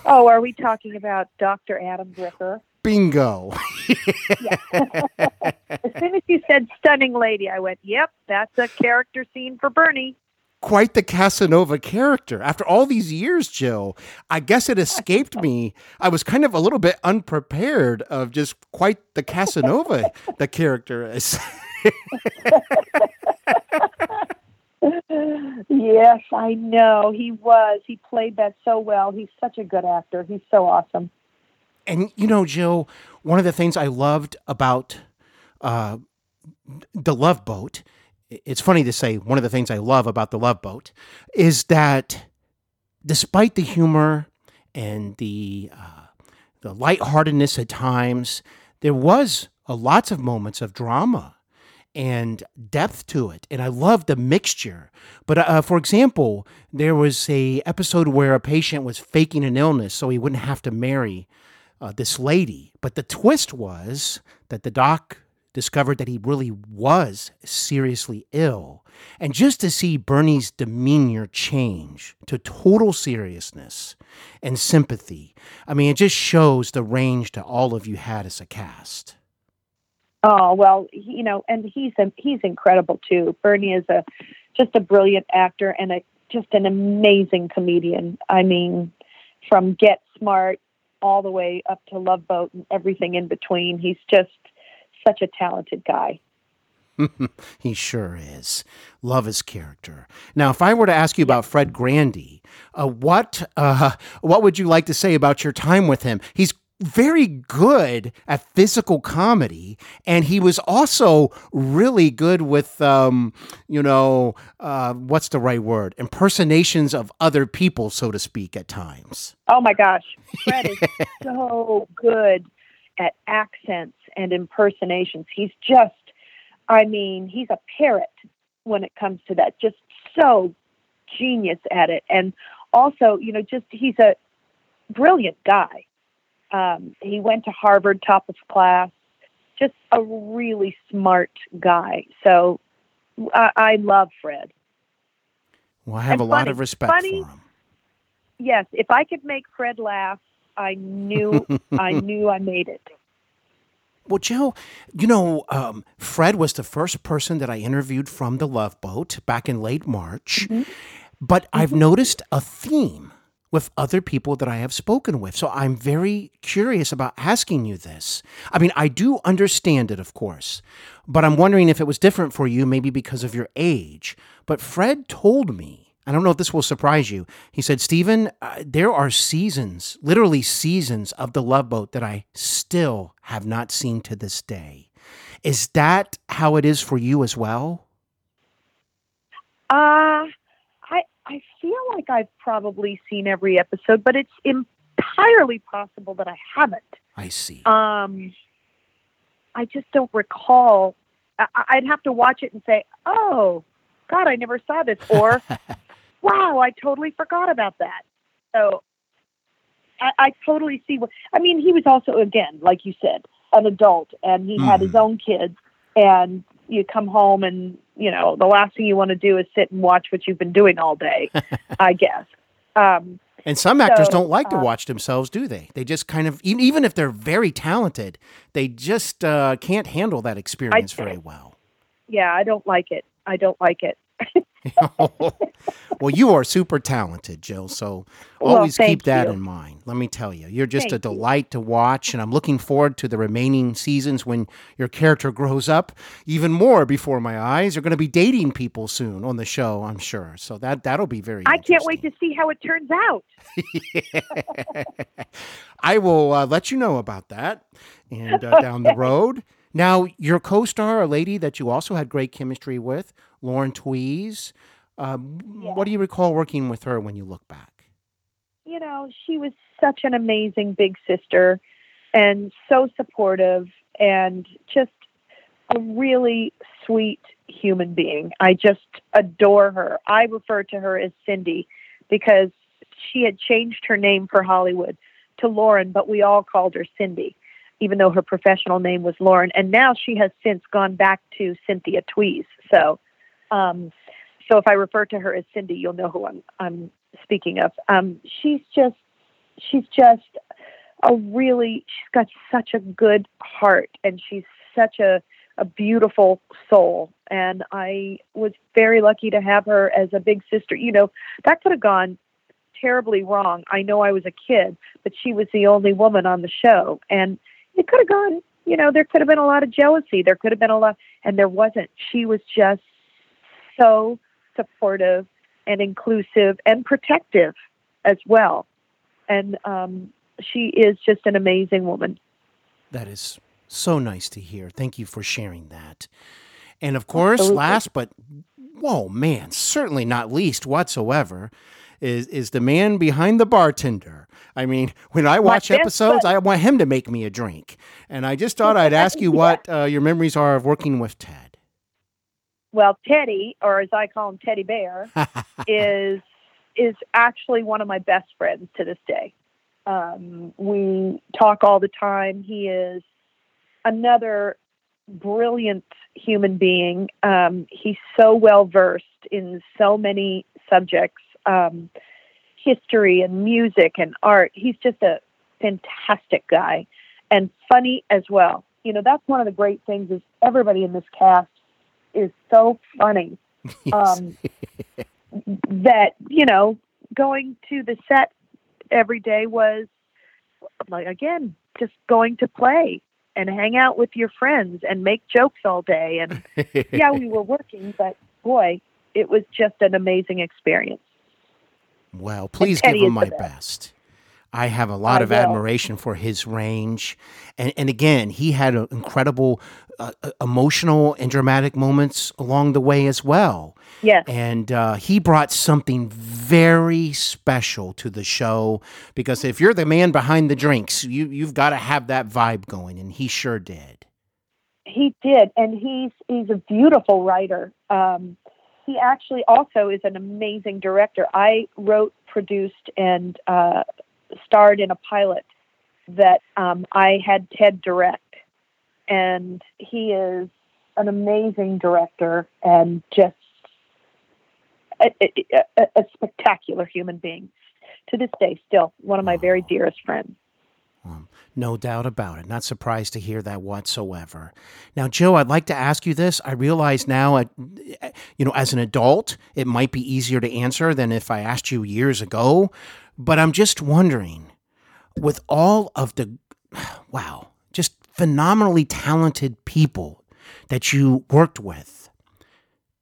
Oh, are we talking about Dr. Adam Bricker? Bingo. As soon as you said stunning lady, I went, "Yep, that's a character scene for Bernie." Quite the Casanova character. After all these years, Jill, I guess it escaped me. I was kind of a little bit unprepared of just quite the Casanova the character is. Yes, I know. He was. He played that so well. He's such a good actor. He's so awesome. And you know, Jill, one of the things I loved about uh, the Love Boat, it's funny to say one of the things I love about the Love Boat is that despite the humor and the uh, the lightheartedness at times, there was a lots of moments of drama and depth to it and i love the mixture. But uh, for example there was a episode where a patient was faking an illness so he wouldn't have to marry uh, this lady. But the twist was that the doc discovered that he really was seriously ill and just to see bernie's demeanor change to total seriousness and sympathy i mean it just shows the range that all of you had as a cast Oh well, you know, and he's he's incredible too. Bernie is a just a brilliant actor and a just an amazing comedian. I mean, from Get Smart all the way up to Love Boat and everything in between. He's just such a talented guy. he sure is. Love his character. Now, if I were to ask you about Fred Grandy, uh, what uh, what would you like to say about your time with him? He's very good at physical comedy, and he was also really good with, um, you know, uh, what's the right word? Impersonations of other people, so to speak, at times. Oh my gosh, Fred is so good at accents and impersonations. He's just, I mean, he's a parrot when it comes to that. Just so genius at it. And also, you know, just he's a brilliant guy. Um, he went to Harvard, top of class, just a really smart guy. So I, I love Fred. Well, I have And a lot of respect funny- for him. Yes, if I could make Fred laugh, I knew I knew I made it. Well, Joe, you know, um, Fred was the first person that I interviewed from the Love Boat back in late March. But I've noticed a theme with other people that I have spoken with. So I'm very curious about asking you this. I mean, I do understand it, of course, but I'm wondering if it was different for you, maybe because of your age. But Fred told me, I don't know if this will surprise you. He said, Steven, uh, there are seasons, literally seasons of the Love Boat that I still have not seen to this day. Is that how it is for you as well? Uh I I feel like I've probably seen every episode, but it's entirely possible that I haven't. I see. Um, I just don't recall. I, I'd have to watch it and say, "Oh, God, I never saw this," or "Wow, I totally forgot about that." So, I, I totally see what. I mean, he was also, again, like you said, an adult, and he had his Mhm. own kids, and you come home and you know the last thing you want to do is sit and watch what you've been doing all day. I guess. Um, And some actors So, don't like to uh, watch themselves, do they? They just kind of, even, even if they're very talented, they just uh, can't handle that experience very well. yeah, I don't like it. I don't like it. well, you are super talented, Jill. So Well, always keep that you. in mind. Let me tell you, you're just a Thank you. delight to watch, and I'm looking forward to the remaining seasons when your character grows up even more before my eyes. You're going to be dating people soon on the show, I'm sure. So that that'll be very. I can't wait to see how it turns out. I will uh, let you know about that and uh, down the road. Now, your co-star, a lady that you also had great chemistry with, Lauren Tewes. Um, What do you recall working with her when you look back? you know, she was such an amazing big sister and so supportive and just a really sweet human being. I just adore her. I refer to her as Cindy because she had changed her name for Hollywood to Lauren, but we all called her Cindy, even though her professional name was Lauren. And now she has since gone back to Cynthia Tewes. So, um, so if I refer to her as Cindy, you'll know who I'm I'm speaking of. Um, she's just she's just a really she's got such a good heart and she's such a a beautiful soul and I was very lucky to have her as a big sister. You know, that could have gone terribly wrong. I know I was a kid, but she was the only woman on the show and it could have gone, you know, there could have been a lot of jealousy. There could have been a lot and there wasn't. She was just so supportive and inclusive and protective as well. And um, she is just an amazing woman. That is so nice to hear. Thank you for sharing that. And of course, Absolutely. last but whoa, man, certainly not least whatsoever, is is the man behind the bartender. I mean, when I watch best episodes. I want him to make me a drink. And I just thought I'd ask you what uh, your memories are of working with Ted. Well, Teddy, or as I call him, Teddy Bear, is is actually one of my best friends to this day. Um, we talk all the time. He is another brilliant human being. Um, he's so well versed in so many subjects, um, history and music and art. He's just a fantastic guy and funny as well. You know, that's one of the great things is everybody in this cast is so funny um, that you know going to the set every day was like again just going to play and hang out with your friends and make jokes all day and yeah we were working but boy it was just an amazing experience Well, please give him my best. best. I have a lot I of will. admiration for his range, and and again, he had a incredible uh, uh, emotional and dramatic moments along the way as well. yes And uh, he brought something very special to the show because if you're the man behind the drinks, you you've got to have that vibe going, and he sure did. He did, and he's he's a beautiful writer. Um, he actually also is an amazing director. I wrote, produced, and uh, starred in a pilot that um, I had Ted direct, and he is an amazing director and just a, a, a, spectacular human being. To this day, still one of my very dearest friends. No doubt about it. Not surprised to hear that whatsoever. Now, Joe, I'd like to ask you this. I realize now, you know, as an adult, it might be easier to answer than if I asked you years ago. But I'm just wondering, with all of the, wow, just phenomenally talented people that you worked with,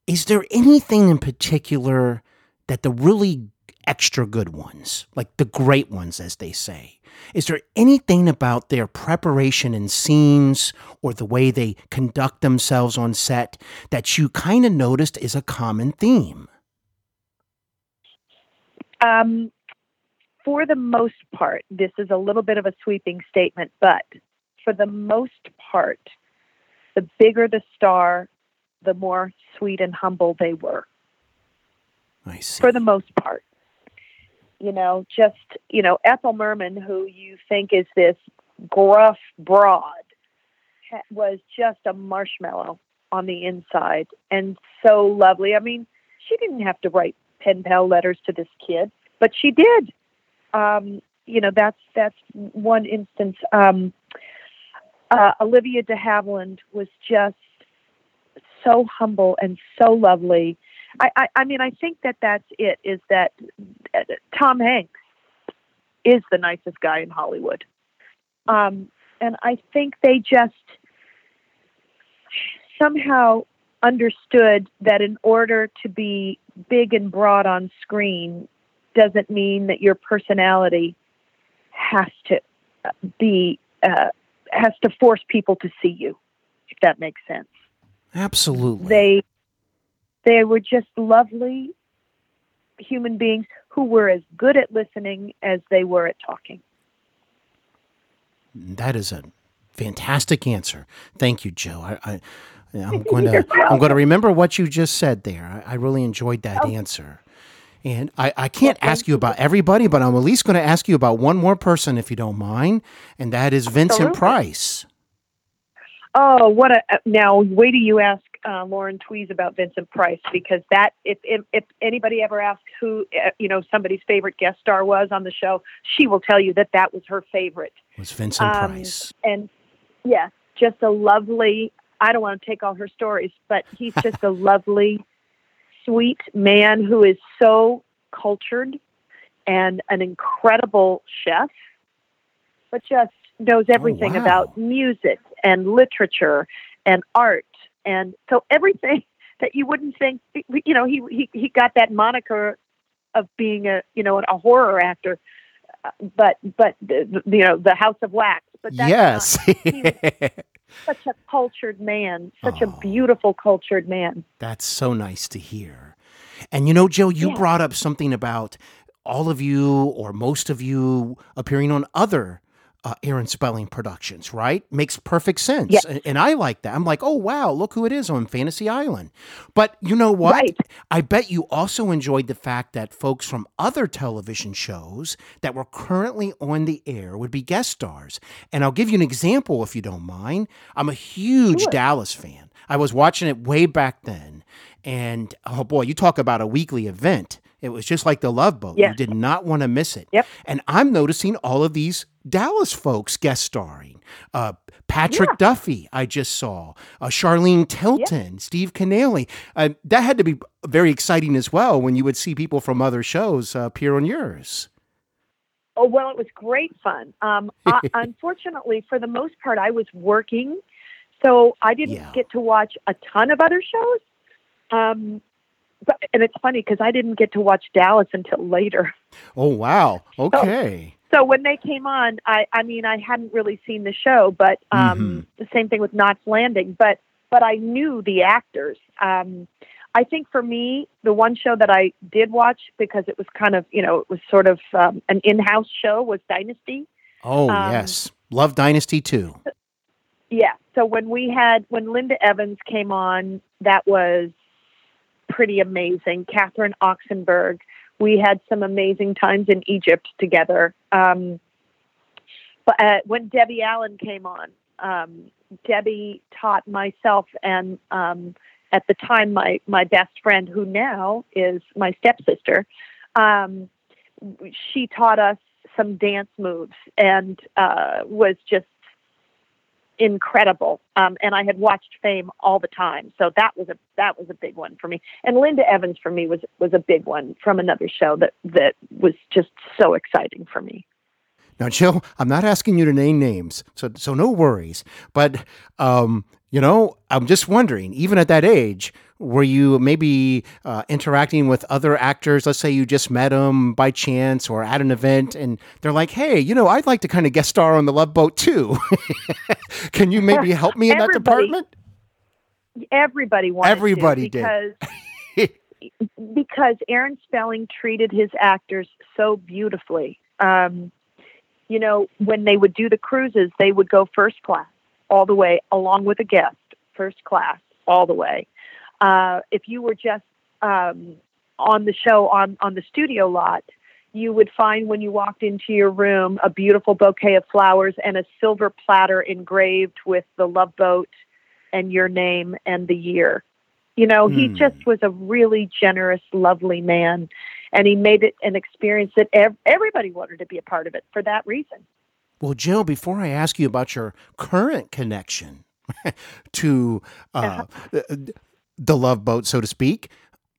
is there anything in particular that the really extra good ones, like the great ones, as they say, is there anything about their preparation in scenes or the way they conduct themselves on set that you kind of noticed is a common theme? Um, for the most part, this is a little bit of a sweeping statement, but for the most part, the bigger the star, the more sweet and humble they were. I see. For the most part, you know, just you know, Ethel Merman, who you think is this gruff broad, was just a marshmallow. on the inside and so lovely. I mean, she didn't have to write pen pal letters to this kid, but she did. Um, you know, that's that's one instance. Um, uh, Olivia de Havilland was just so humble and so lovely. I, I, I mean, I think that that's it. Is that uh, Tom Hanks is the nicest guy in Hollywood, um, and I think they just somehow understood that in order to be big and broad on screen doesn't mean that your personality has to be uh, has to force people to see you if that makes sense Absolutely. they they were just lovely human beings who were as good at listening as they were at talking That is a fantastic answer. Thank you, Joe. I, I I'm going to I'm going to remember what you just said there. I, I really enjoyed that Oh. answer. And I, I can't ask you about everybody, but I'm at least going to ask you about one more person, if you don't mind, and that is Vincent Absolutely. Price. Oh, what a now! Wait till you ask uh, Lauren Tewes about Vincent Price because that if if, if anybody ever asks who uh, you know somebody's favorite guest star was on the show, she will tell you that that was her favorite. Was Vincent Um, Price? And yeah, just a lovely. I don't want to take all her stories, but he's just a lovely, sweet man who is so cultured and an incredible chef, but just knows oh, everything wow. about music and literature and art. And so everything that you wouldn't think, you know, he, he, he got that moniker of being a, you know, a horror actor, but, but, the, you know, the House of Wax. But that's yes. such a cultured man, such a Oh. beautiful cultured man. That's so nice to hear. And you know, Joe, you Yeah. brought up something about all of you or most of you appearing on other uh, Aaron Spelling productions, right? Makes perfect sense. And, and I like that. I'm like, oh, wow, look who it is on Fantasy Island. But you know what? Right. I bet you also enjoyed the fact that folks from other television shows that were currently on the air would be guest stars. And I'll give you an example if you don't mind. I'm a huge Sure. Dallas fan. I was watching it way back then. And oh boy, you talk about a weekly event. It was just like the Love Boat. You did not want to miss it. Yep. And I'm noticing all of these Dallas folks guest starring. Uh, Patrick Duffy, I just saw. Uh, Charlene Tilton, Steve Kanaly. Uh, that had to be very exciting as well when you would see people from other shows uh, appear on yours. Oh well, it was great fun. Um, unfortunately, for the most part, I was working, so I didn't Yeah. get to watch a ton of other shows. Um, but and it's funny because I didn't get to watch Dallas until later. Oh, wow. Okay. So when they came on, I I mean I hadn't really seen the show, but um, the same thing with Knots Landing. But but I knew the actors. Um, I think for me, the one show that I did watch because it was kind of you know it was sort of um, an in-house show was Dynasty. Oh, Um, yes. Love Dynasty too. Yeah. So when we had when Linda Evans came on, that was pretty amazing. Catherine Oxenberg. We had some amazing times in Egypt together. Um, but uh, when Debbie Allen came on, um, Debbie taught myself and um, at the time my my best friend, who now is my stepsister, um, she taught us some dance moves and uh, was just incredible. Um, and I had watched Fame all the time, so that was a that was a big one for me. And Linda Evans for me was was a big one from another show that that was just so exciting for me. Now, Jill, I'm not asking you to name names, so so no worries. But um, you know, I'm just wondering, even at that age, were you maybe uh, interacting with other actors? Let's say you just met them by chance or at an event, and they're like, "Hey, you know, I'd like to kind of guest star on the Love Boat too. Can you maybe help me in that department?" Everybody wanted Everybody to did. because because Aaron Spelling treated his actors so beautifully. Um, you know, when they would do the cruises, they would go first class all the way, along with a guest, first class all the way. Uh, if you were just um, on the show on on the studio lot, you would find when you walked into your room a beautiful bouquet of flowers and a silver platter engraved with the love boat and your name and the year. You know, he Hmm. just was a really generous, lovely man, and he made it an experience that ev- everybody wanted to be a part of it for that reason. Well, Jill, before I ask you about your current connection to uh, the love boat, so to speak,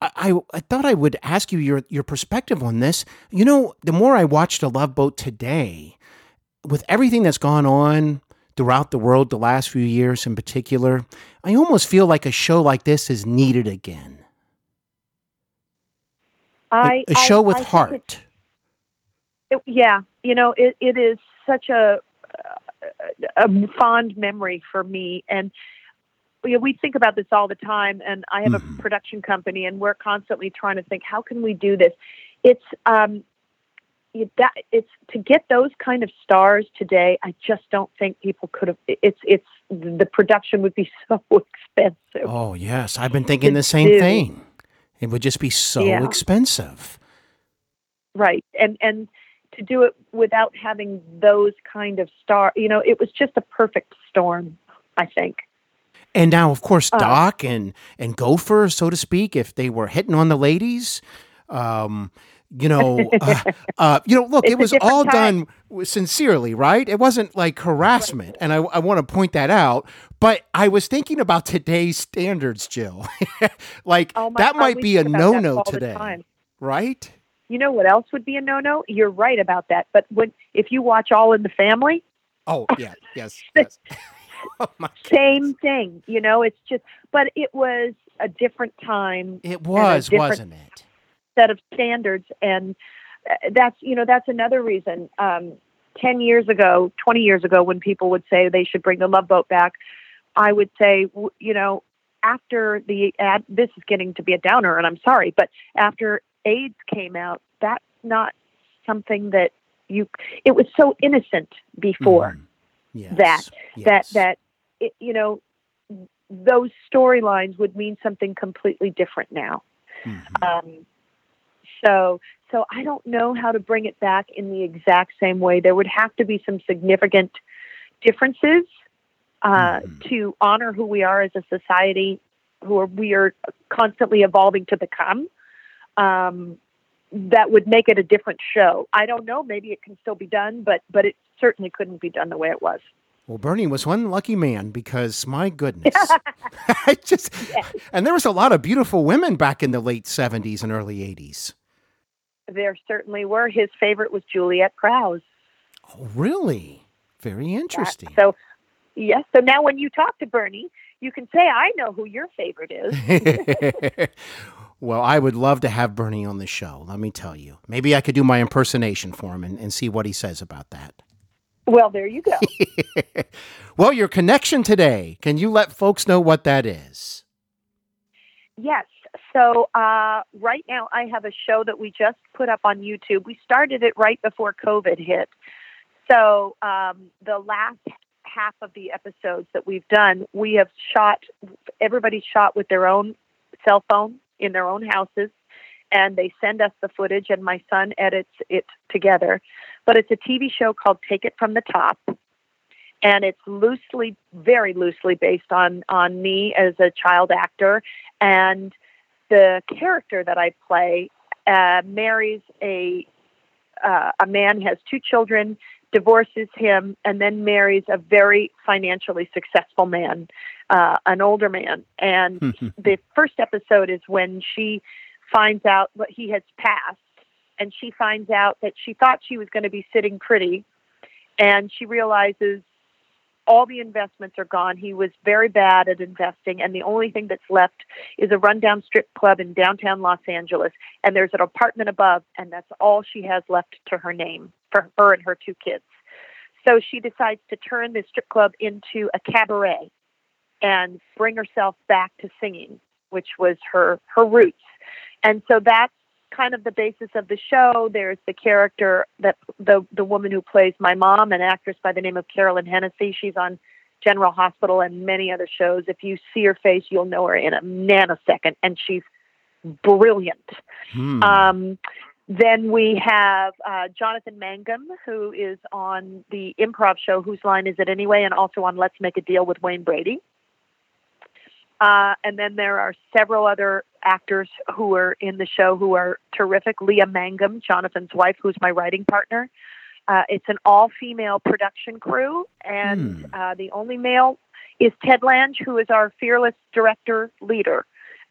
I, I, I thought I would ask you your, your perspective on this. You know, the more I watch the love boat today, with everything that's gone on throughout the world the last few years in particular, I almost feel like a show like this is needed again. I a show I- with I heart. it, yeah, you know, it, it is such a, a fond memory for me. And you know, we think about this all the time. And I have Mhm. a production company, and we're constantly trying to think, how can we do this? It's um, that it's to get those kind of stars today. I just don't think people could have. It's it's the production would be so expensive. Oh, yes. I've been thinking the same do. thing. It would just be so Yeah. expensive. right and and to do it without having those kind of star you know it was just a perfect storm i think And now, of course, Uh. Doc and and Gopher, so to speak, if they were hitting on the ladies, um, you know, uh, uh, you know, look, it was all time. done sincerely, right? It wasn't like harassment, and I, I want to point that out. But I was thinking about today's standards, Jill. like oh that God, might be a think about that no-no today, right? You know what else would be a no-no you're right about that but when if you watch all in the family Oh, yeah, yes, yes. oh my same thing you know it's just but it was a different time It was, wasn't it? set of standards and uh, that's you know that's another reason um 10 years ago 20 years ago when people would say they should bring the love boat back i would say you know after the ad this is getting to be a downer and i'm sorry but after aids came out that's not something that you it was so innocent before Mhm. Yes, that- that yes. that it, you know those storylines would mean something completely different now Mhm. um, so, so I don't know how to bring it back in the exact same way. There would have to be some significant differences uh, Mhm. to honor who we are as a society, who are, we are constantly evolving to become. Um, that would make it a different show. I don't know. Maybe it can still be done, but but it certainly couldn't be done the way it was. Well, Bernie was one lucky man because my goodness, I just and there was a lot of beautiful women back in the late seventies and early eighties. There certainly were. His favorite was Juliet Prowse. Oh, really? Very interesting. So, yes. So now when you talk to Bernie, you can say, I know who your favorite is. well, I would love to have Bernie on the show. Let me tell you. Maybe I could do my impersonation for him and, and see what he says about that. well, there you go. well, your connection today. Can you let folks know what that is? yes. So uh, right now I have a show that we just put up on YouTube. We started it right before COVID hit. So um, the last half of the episodes that we've done, we have shot, everybody shot with their own cell phone in their own houses. And they send us the footage, and my son edits it together. But it's a TV show called Take It From the Top. And it's loosely, very loosely based on, on me as a child actor. And the character that I play uh, marries a uh, a man has two children, divorces him, and then marries a very financially successful man, uh, an older man. And the first episode is when she finds out what he has passed, and she finds out that she thought she was going to be sitting pretty, and she realizes all the investments are gone. He was very bad at investing, and the only thing that's left is a rundown strip club in downtown Los Angeles. And there's an apartment above, and that's all she has left to her name for her and her two kids. So she decides to turn this strip club into a cabaret and bring herself back to singing, which was her her roots. And so that's kind of the basis of the show. There's the character that the the woman who plays my mom, an actress by the name of Carolyn Hennessy. She's on General Hospital and many other shows. If you see her face, you'll know her in a nanosecond, and she's brilliant. Hmm. Um, then we have uh, Jonathan Mangum, who is on the improv show Whose Line Is It Anyway, and also on Let's Make a Deal with Wayne Brady. Uh, and then there are several other actors who are in the show who are terrific. Leah Mangum, Jonathan's wife, who's my writing partner. Uh, it's an all female production crew, and Hmm. uh, the only male is Ted Lange, who is our fearless director leader.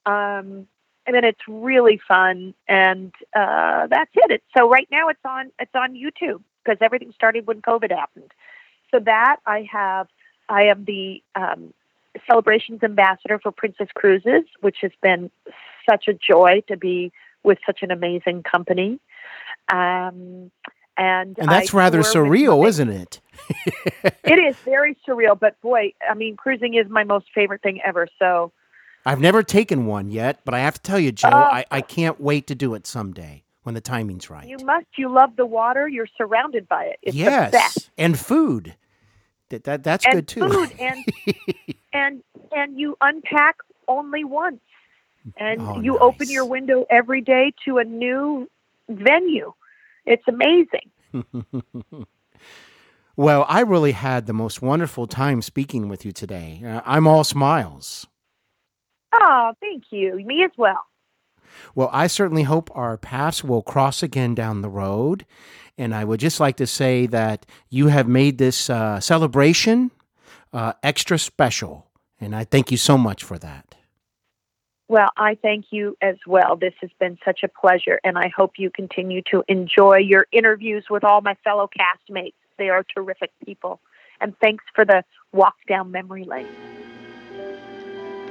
Um, and then it's really fun, and uh, that's it. It's, so right now it's on it's on YouTube because everything started when COVID happened. So that I have, I am the um, celebrations ambassador for Princess Cruises, which has been such a joy to be with such an amazing company. Um, and And that's I rather surreal, my- isn't it? It is very surreal, but boy, I mean, cruising is my most favorite thing ever. So I've never taken one yet, but I have to tell you, Joe, Oh. I, I can't wait to do it someday when the timing's right. you must. You love the water. You're surrounded by it. It's the yes, best. and food. That, that that's and good too. food and and and you unpack only once and Oh, you open your window every day to a new venue it's amazing well, I really had the most wonderful time speaking with you today. Uh, I'm all smiles. oh thank you me as well Well, I certainly hope our paths will cross again down the road. And I would just like to say that you have made this uh, celebration uh, extra special. And I thank you so much for that. well i thank you as well this has been such a pleasure and i hope you continue to enjoy your interviews with all my fellow castmates they are terrific people and thanks for the walk down memory lane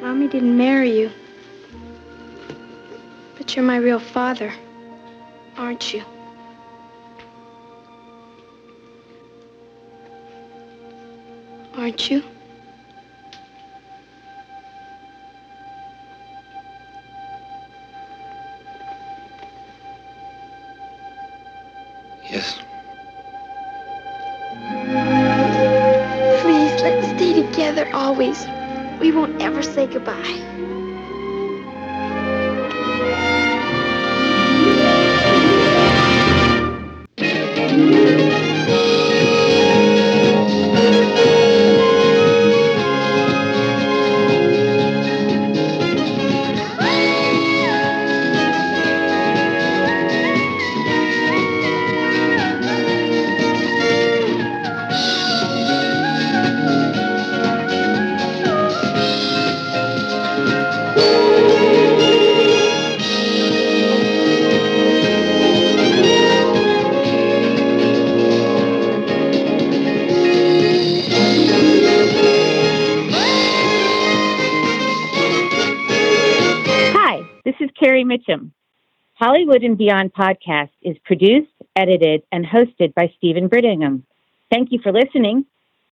Mommy didn't marry you. But you're my real father, aren't you? Aren't you? Yes. Please, let's stay together always. We won't ever say goodbye. Carrie Mitchum. Hollywood and Beyond podcast is produced, edited, and hosted by Steven Brittingham. Thank you for listening.